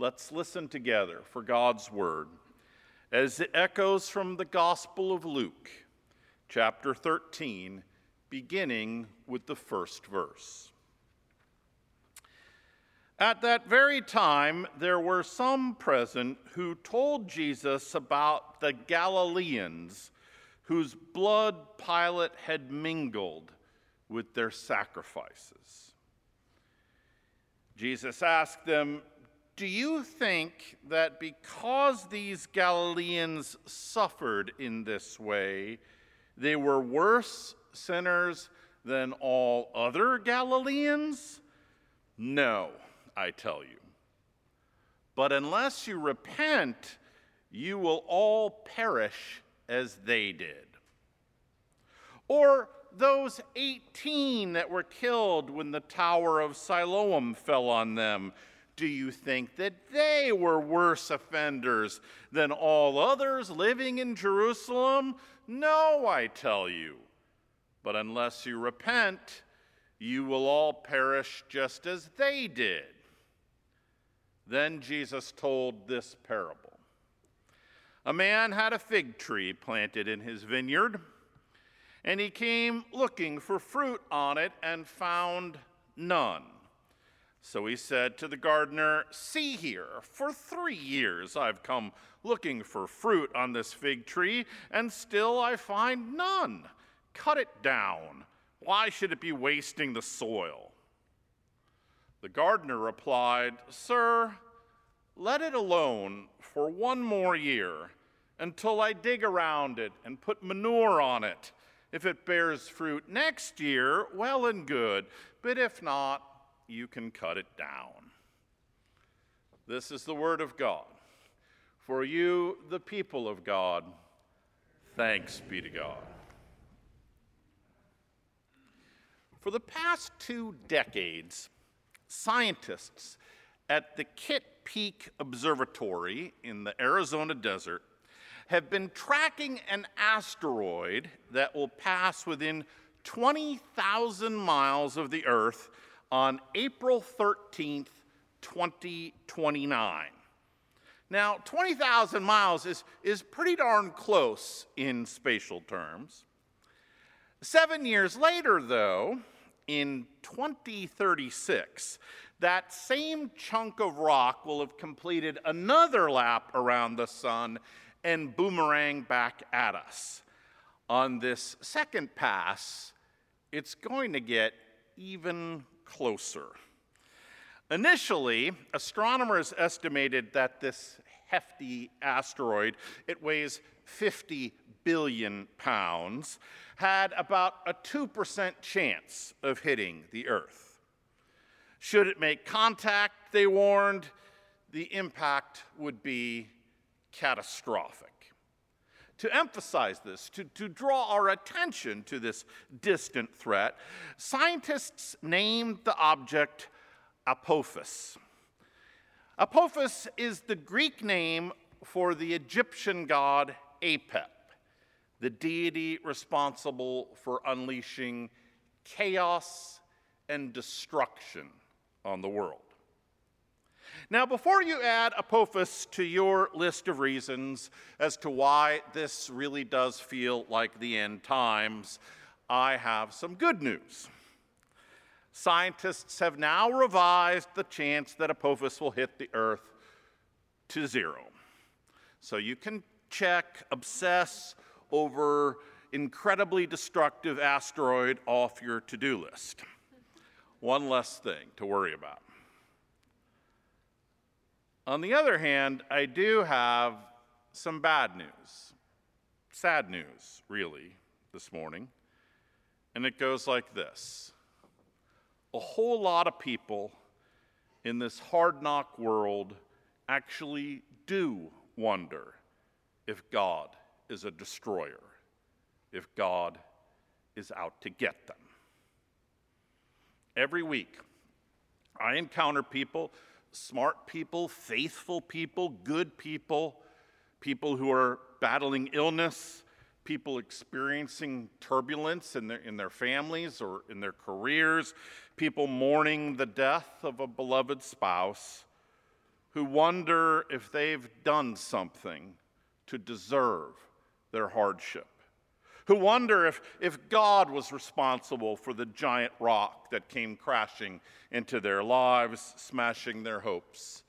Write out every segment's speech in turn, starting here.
Let's listen together for God's word as it echoes from the Gospel of Luke, chapter 13, beginning with the first verse. At that very time, there were some present who told Jesus about the Galileans whose blood Pilate had mingled with their sacrifices. Jesus asked them, do you think that because these Galileans suffered in this way, they were worse sinners than all other Galileans? No, I tell you. But unless you repent, you will all perish as they did. Or those 18 that were killed when the Tower of Siloam fell on them do you think that they were worse offenders than all others living in Jerusalem? No, I tell you. But unless you repent, you will all perish just as they did. Then Jesus told this parable A man had a fig tree planted in his vineyard, and he came looking for fruit on it and found none. So he said to the gardener, See here, for three years I've come looking for fruit on this fig tree, and still I find none. Cut it down. Why should it be wasting the soil? The gardener replied, Sir, let it alone for one more year until I dig around it and put manure on it. If it bears fruit next year, well and good, but if not, you can cut it down. This is the word of God. For you, the people of God, thanks be to God. For the past two decades, scientists at the Kitt Peak Observatory in the Arizona desert have been tracking an asteroid that will pass within 20,000 miles of the Earth on April 13th, 2029. Now, 20,000 miles is, is pretty darn close in spatial terms. Seven years later, though, in 2036, that same chunk of rock will have completed another lap around the sun and boomerang back at us. On this second pass, it's going to get even closer. Initially, astronomers estimated that this hefty asteroid, it weighs 50 billion pounds, had about a 2% chance of hitting the Earth. Should it make contact, they warned, the impact would be catastrophic to emphasize this, to, to draw our attention to this distant threat, scientists named the object Apophis. Apophis is the Greek name for the Egyptian god Apep, the deity responsible for unleashing chaos and destruction on the world. Now, before you add Apophis to your list of reasons as to why this really does feel like the end times, I have some good news. Scientists have now revised the chance that Apophis will hit the Earth to zero. So you can check, obsess over incredibly destructive asteroid off your to do list. One less thing to worry about. On the other hand, I do have some bad news, sad news, really, this morning. And it goes like this A whole lot of people in this hard knock world actually do wonder if God is a destroyer, if God is out to get them. Every week, I encounter people, smart people, faithful people, good people, people who are battling illness, people experiencing turbulence in their, in their families or in their careers, people mourning the death of a beloved spouse, who wonder if they've done something to deserve their hardship, who wonder if, if God was responsible for the giant rock that came crashing into their lives, smashing their hopes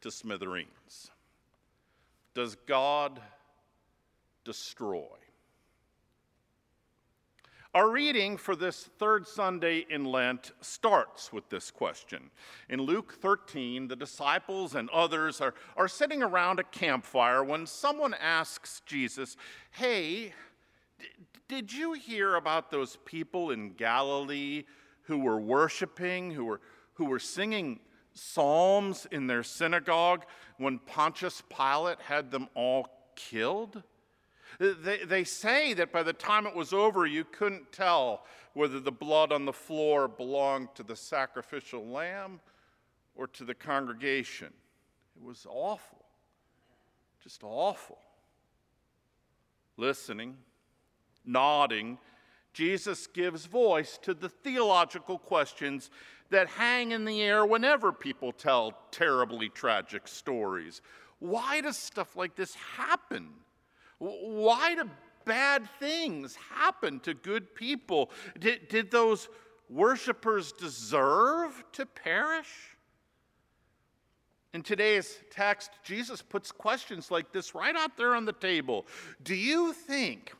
to smithereens. Does God destroy? Our reading for this third Sunday in Lent starts with this question. In Luke 13, the disciples and others are, are sitting around a campfire when someone asks Jesus, Hey, did you hear about those people in Galilee who were worshiping, who were, who were singing psalms in their synagogue when Pontius Pilate had them all killed? They, they say that by the time it was over, you couldn't tell whether the blood on the floor belonged to the sacrificial lamb or to the congregation. It was awful, just awful. Listening, nodding, Jesus gives voice to the theological questions that hang in the air whenever people tell terribly tragic stories. Why does stuff like this happen? Why do bad things happen to good people? Did, did those worshipers deserve to perish? In today's text, Jesus puts questions like this right out there on the table. Do you think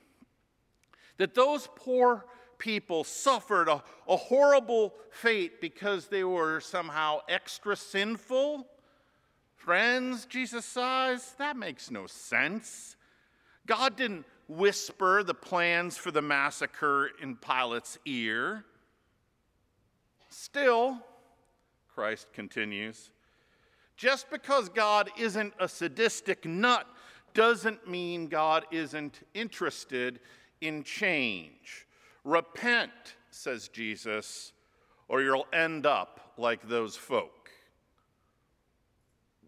that those poor people suffered a, a horrible fate because they were somehow extra sinful? Friends, Jesus says, that makes no sense. God didn't whisper the plans for the massacre in Pilate's ear. Still, Christ continues, just because God isn't a sadistic nut doesn't mean God isn't interested in change. Repent, says Jesus, or you'll end up like those folk.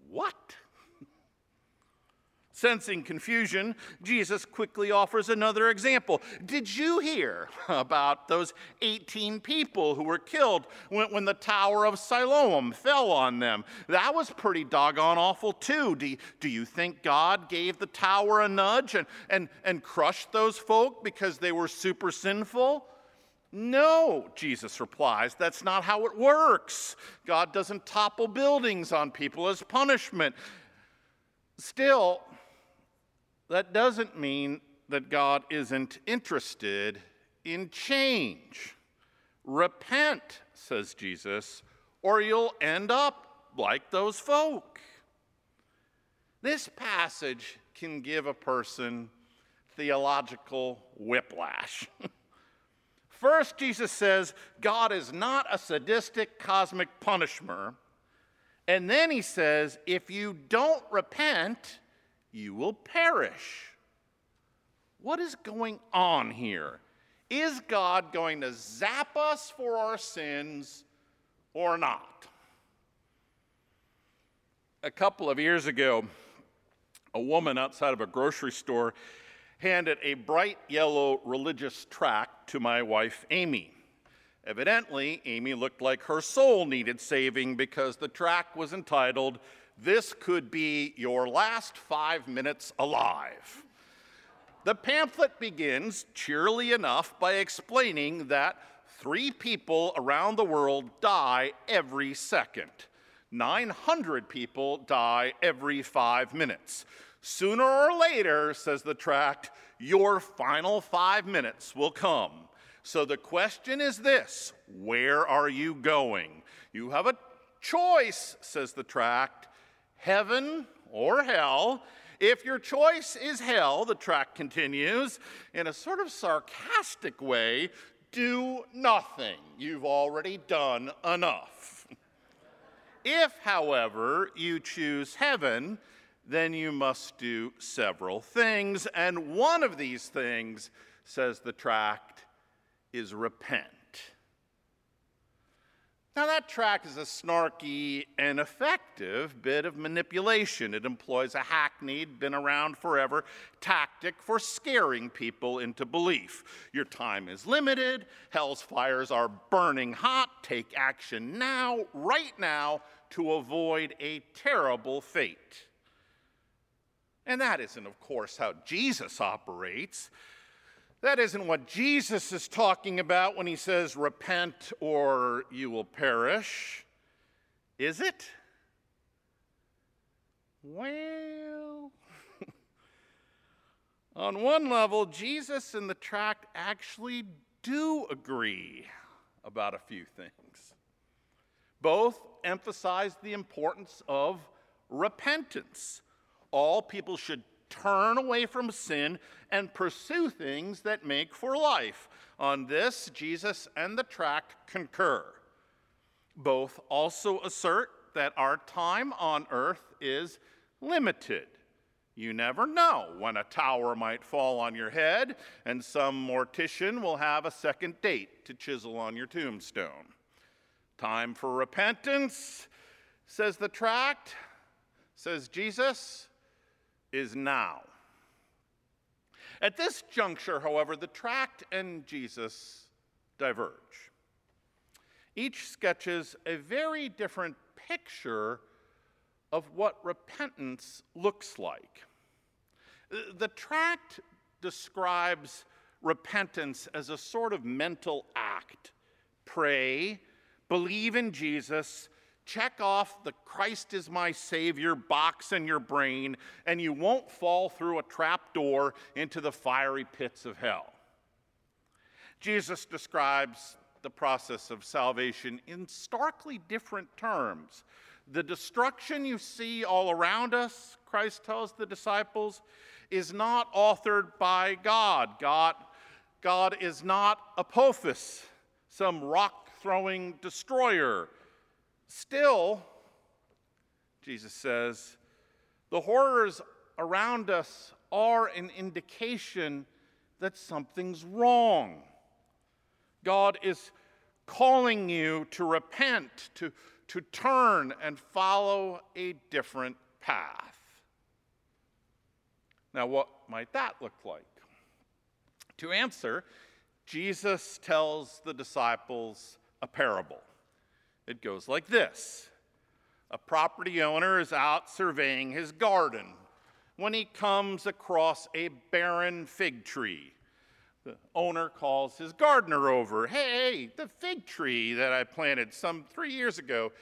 What? Sensing confusion, Jesus quickly offers another example. Did you hear about those 18 people who were killed when, the Tower of Siloam fell on them? That was pretty doggone awful, too. Do, do you think God gave the tower a nudge and, and, and crushed those folk because they were super sinful? No, Jesus replies, that's not how it works. God doesn't topple buildings on people as punishment. Still, that doesn't mean that God isn't interested in change. Repent, says Jesus, or you'll end up like those folk. This passage can give a person theological whiplash. First, Jesus says God is not a sadistic cosmic punisher. And then he says, if you don't repent, you will perish. What is going on here? Is God going to zap us for our sins or not? A couple of years ago, a woman outside of a grocery store handed a bright yellow religious tract to my wife, Amy. Evidently, Amy looked like her soul needed saving because the tract was entitled this could be your last five minutes alive. The pamphlet begins, cheerily enough, by explaining that three people around the world die every second. 900 people die every five minutes. Sooner or later, says the tract, your final five minutes will come. So the question is this where are you going? You have a choice, says the tract heaven or hell. If your choice is hell, the tract continues, in a sort of sarcastic way, do nothing. You've already done enough. If, however, you choose heaven, then you must do several things. And one of these things, says the tract, is repent. Now, that tract is a snarky and effective bit of manipulation. It employs a hackneyed, been around forever tactic for scaring people into belief. Your time is limited, hell's fires are burning hot, take action now, right now, to avoid a terrible fate. And that isn't, of course, how Jesus operates. That isn't what Jesus is talking about when he says, repent or you will perish. Is it? Well, on one level, Jesus and the tract actually do agree about a few things. Both emphasize the importance of repentance. All people should turn away from sin and pursue things that make for life. On this, Jesus and the tract concur. Both also assert that our time on earth is limited. You never know when a tower might fall on your head, and some mortician will have a second date to chisel on your tombstone. Time for repentance, says the tract, says Jesus, is now. At this juncture, however, the tract and Jesus diverge. Each sketches a very different picture of what repentance looks like. The tract describes repentance as a sort of mental act. Pray, believe in Jesus, check off the Christ is my Savior box in your brain, and you won't fall through a trap door into the fiery pits of hell. Jesus describes the process of salvation in starkly different terms. The destruction you see all around us, Christ tells the disciples, is not authored by God. God, God is not Apophis, some rock throwing destroyer Still, Jesus says, the horrors around us are an indication that something's wrong. God is calling you to repent, to, to turn and follow a different path. Now, what might that look like? To answer, Jesus tells the disciples a parable. It goes like this A property owner is out surveying his garden when he comes across a barren fig tree. The owner calls his gardener over. Hey, the fig tree that I planted some three years ago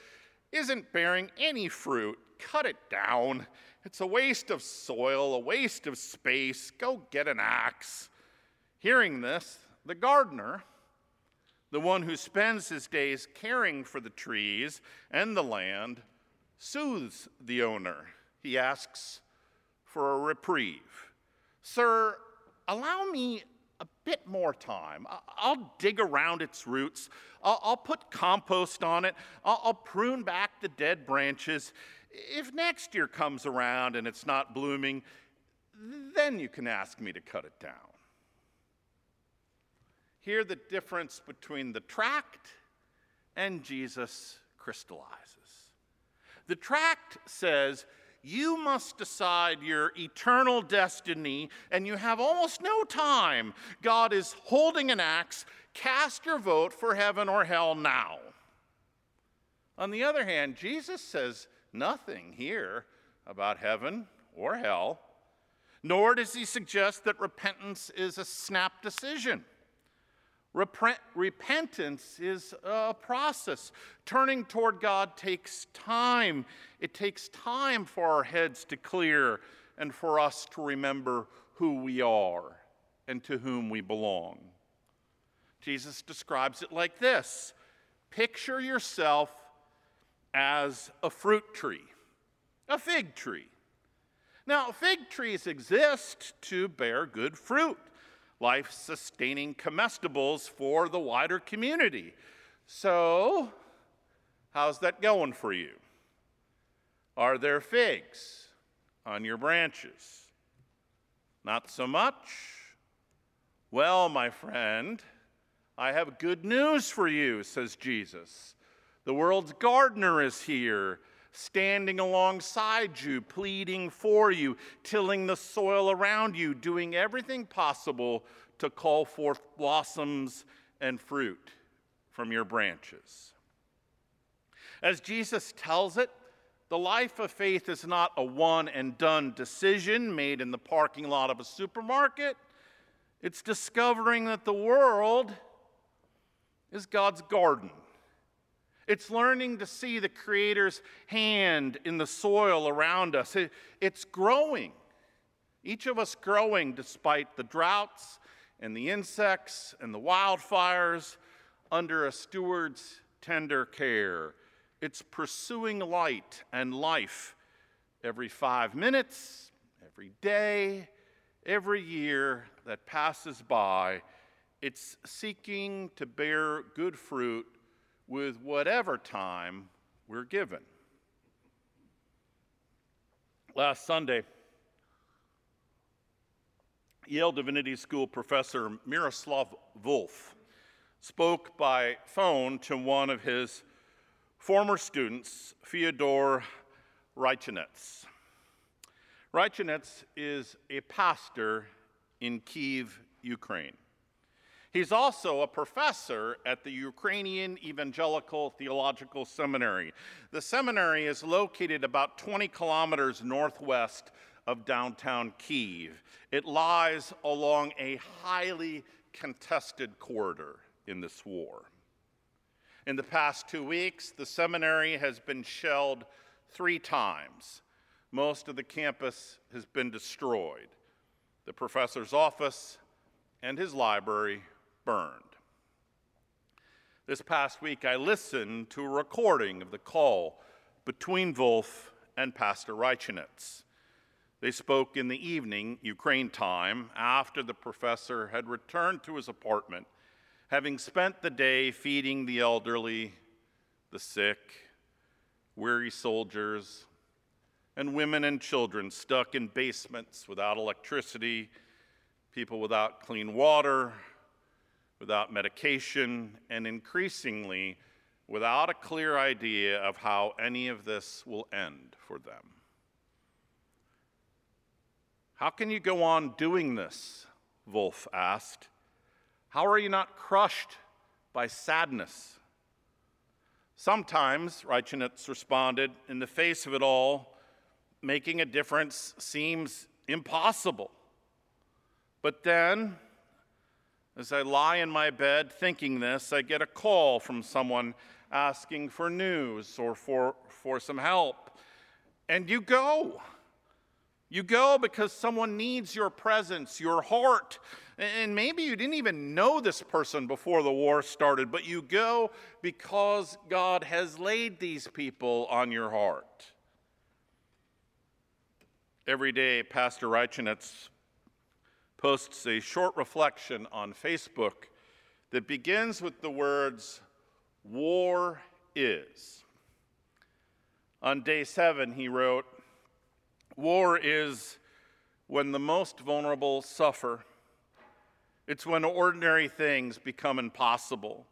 isn't bearing any fruit. Cut it down. It's a waste of soil, a waste of space. Go get an axe. Hearing this, the gardener, the one who spends his days caring for the trees and the land, soothes the owner. He asks for a reprieve. Sir, allow me a bit more time. I'll dig around its roots. I'll, put compost on it. I'll prune back the dead branches. If next year comes around and it's not blooming, then you can ask me to cut it down. Here, the difference between the tract and Jesus crystallizes. The tract says, you must decide your eternal destiny, and you have almost no time. God is holding an axe. Cast your vote for heaven or hell now. On the other hand, Jesus says nothing here about heaven or hell, nor does he suggest that repentance is a snap decision. Repent, repentance is a process. Turning toward God takes time. It takes time for our heads to clear and for us to remember who we are and to whom we belong. Jesus describes it like this Picture yourself as a fruit tree, a fig tree. Now, fig trees exist to bear good fruit life sustaining comestibles for the wider community. So, how's that going for you? Are there figs on your branches? Not so much. Well, my friend, I have good news for you, says Jesus. The world's gardener is here, standing alongside you, pleading for you, tilling the soil around you, doing everything possible to call forth blossoms and fruit from your branches. As Jesus tells it, the life of faith is not a one and done decision made in the parking lot of a supermarket. It's discovering that the world is God's garden. It's learning to see the Creator's hand in the soil around us. It, it's growing. Each of us growing despite the droughts and the insects and the wildfires under a steward's tender care. It's pursuing light and life every five minutes, every day, every year that passes by. It's seeking to bear good fruit with whatever time we're given. Last Sunday, Yale Divinity School professor Miroslav Volf spoke by phone to one of his former students, Fyodor Reichenets. Reichenets is a pastor in Kiev, Ukraine. He's also a professor at the Ukrainian Evangelical Theological Seminary. The seminary is located about 20 kilometers northwest of downtown Kiev. It lies along a highly contested corridor in this war. In the past two weeks, the seminary has been shelled three times. Most of the campus has been destroyed. The professor's office and his library burned. This past week, I listened to a recording of the call between Volf and Pastor Reichenitz. They spoke in the evening, Ukraine time, after the professor had returned to his apartment, having spent the day feeding the elderly, the sick, weary soldiers, and women and children stuck in basements without electricity, people without clean water, without medication, and increasingly without a clear idea of how any of this will end for them. How can you go on doing this? Volf asked. How are you not crushed by sadness? Sometimes, Reichenitz responded, in the face of it all, making a difference seems impossible. But then, as I lie in my bed thinking this, I get a call from someone asking for news or for, for some help. And you go. You go because someone needs your presence, your heart. And maybe you didn't even know this person before the war started, but you go because God has laid these people on your heart. Every day, Pastor Reichenitz posts a short reflection on Facebook that begins with the words, War is. On day seven, he wrote, War is when the most vulnerable suffer. It's when ordinary things become impossible.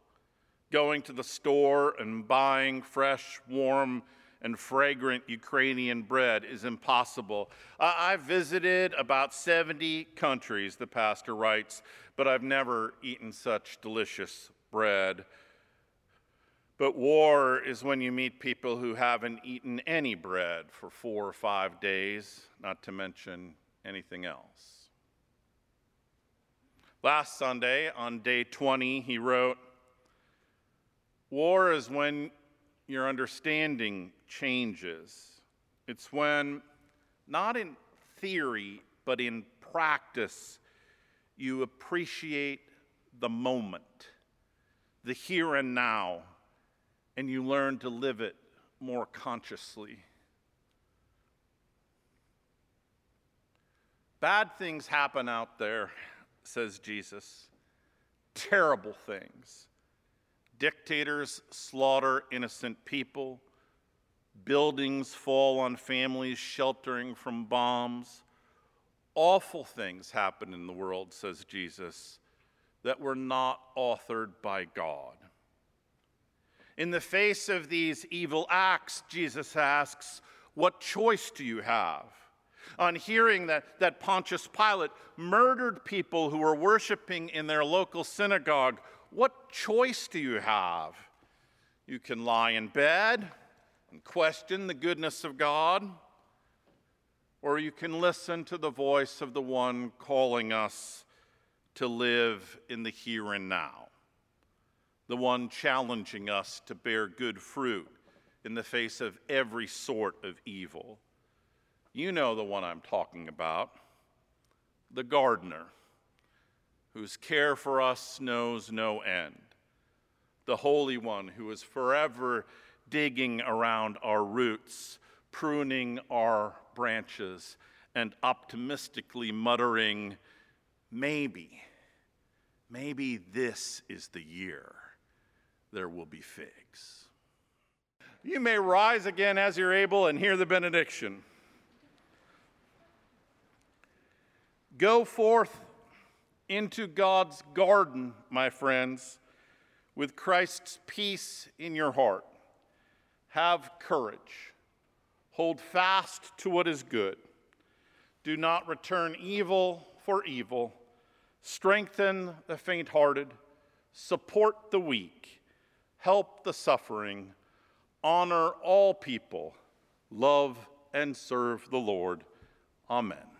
Going to the store and buying fresh, warm, and fragrant Ukrainian bread is impossible. I've visited about 70 countries, the pastor writes, but I've never eaten such delicious bread. But war is when you meet people who haven't eaten any bread for four or five days, not to mention anything else. Last Sunday, on day 20, he wrote, War is when your understanding changes. It's when, not in theory, but in practice, you appreciate the moment, the here and now, and you learn to live it more consciously. Bad things happen out there, says Jesus. Terrible things. Dictators slaughter innocent people. Buildings fall on families sheltering from bombs. Awful things happen in the world, says Jesus, that were not authored by God. In the face of these evil acts, Jesus asks, What choice do you have? On hearing that, that Pontius Pilate murdered people who were worshiping in their local synagogue, what choice do you have? You can lie in bed and question the goodness of God, or you can listen to the voice of the one calling us to live in the here and now, the one challenging us to bear good fruit in the face of every sort of evil. You know the one I'm talking about the gardener, whose care for us knows no end, the Holy One who is forever digging around our roots, pruning our branches, and optimistically muttering, maybe, maybe this is the year there will be figs. You may rise again as you're able and hear the benediction. Go forth into God's garden, my friends, with Christ's peace in your heart. Have courage. Hold fast to what is good. Do not return evil for evil. Strengthen the faint hearted. Support the weak. Help the suffering. Honor all people. Love and serve the Lord. Amen.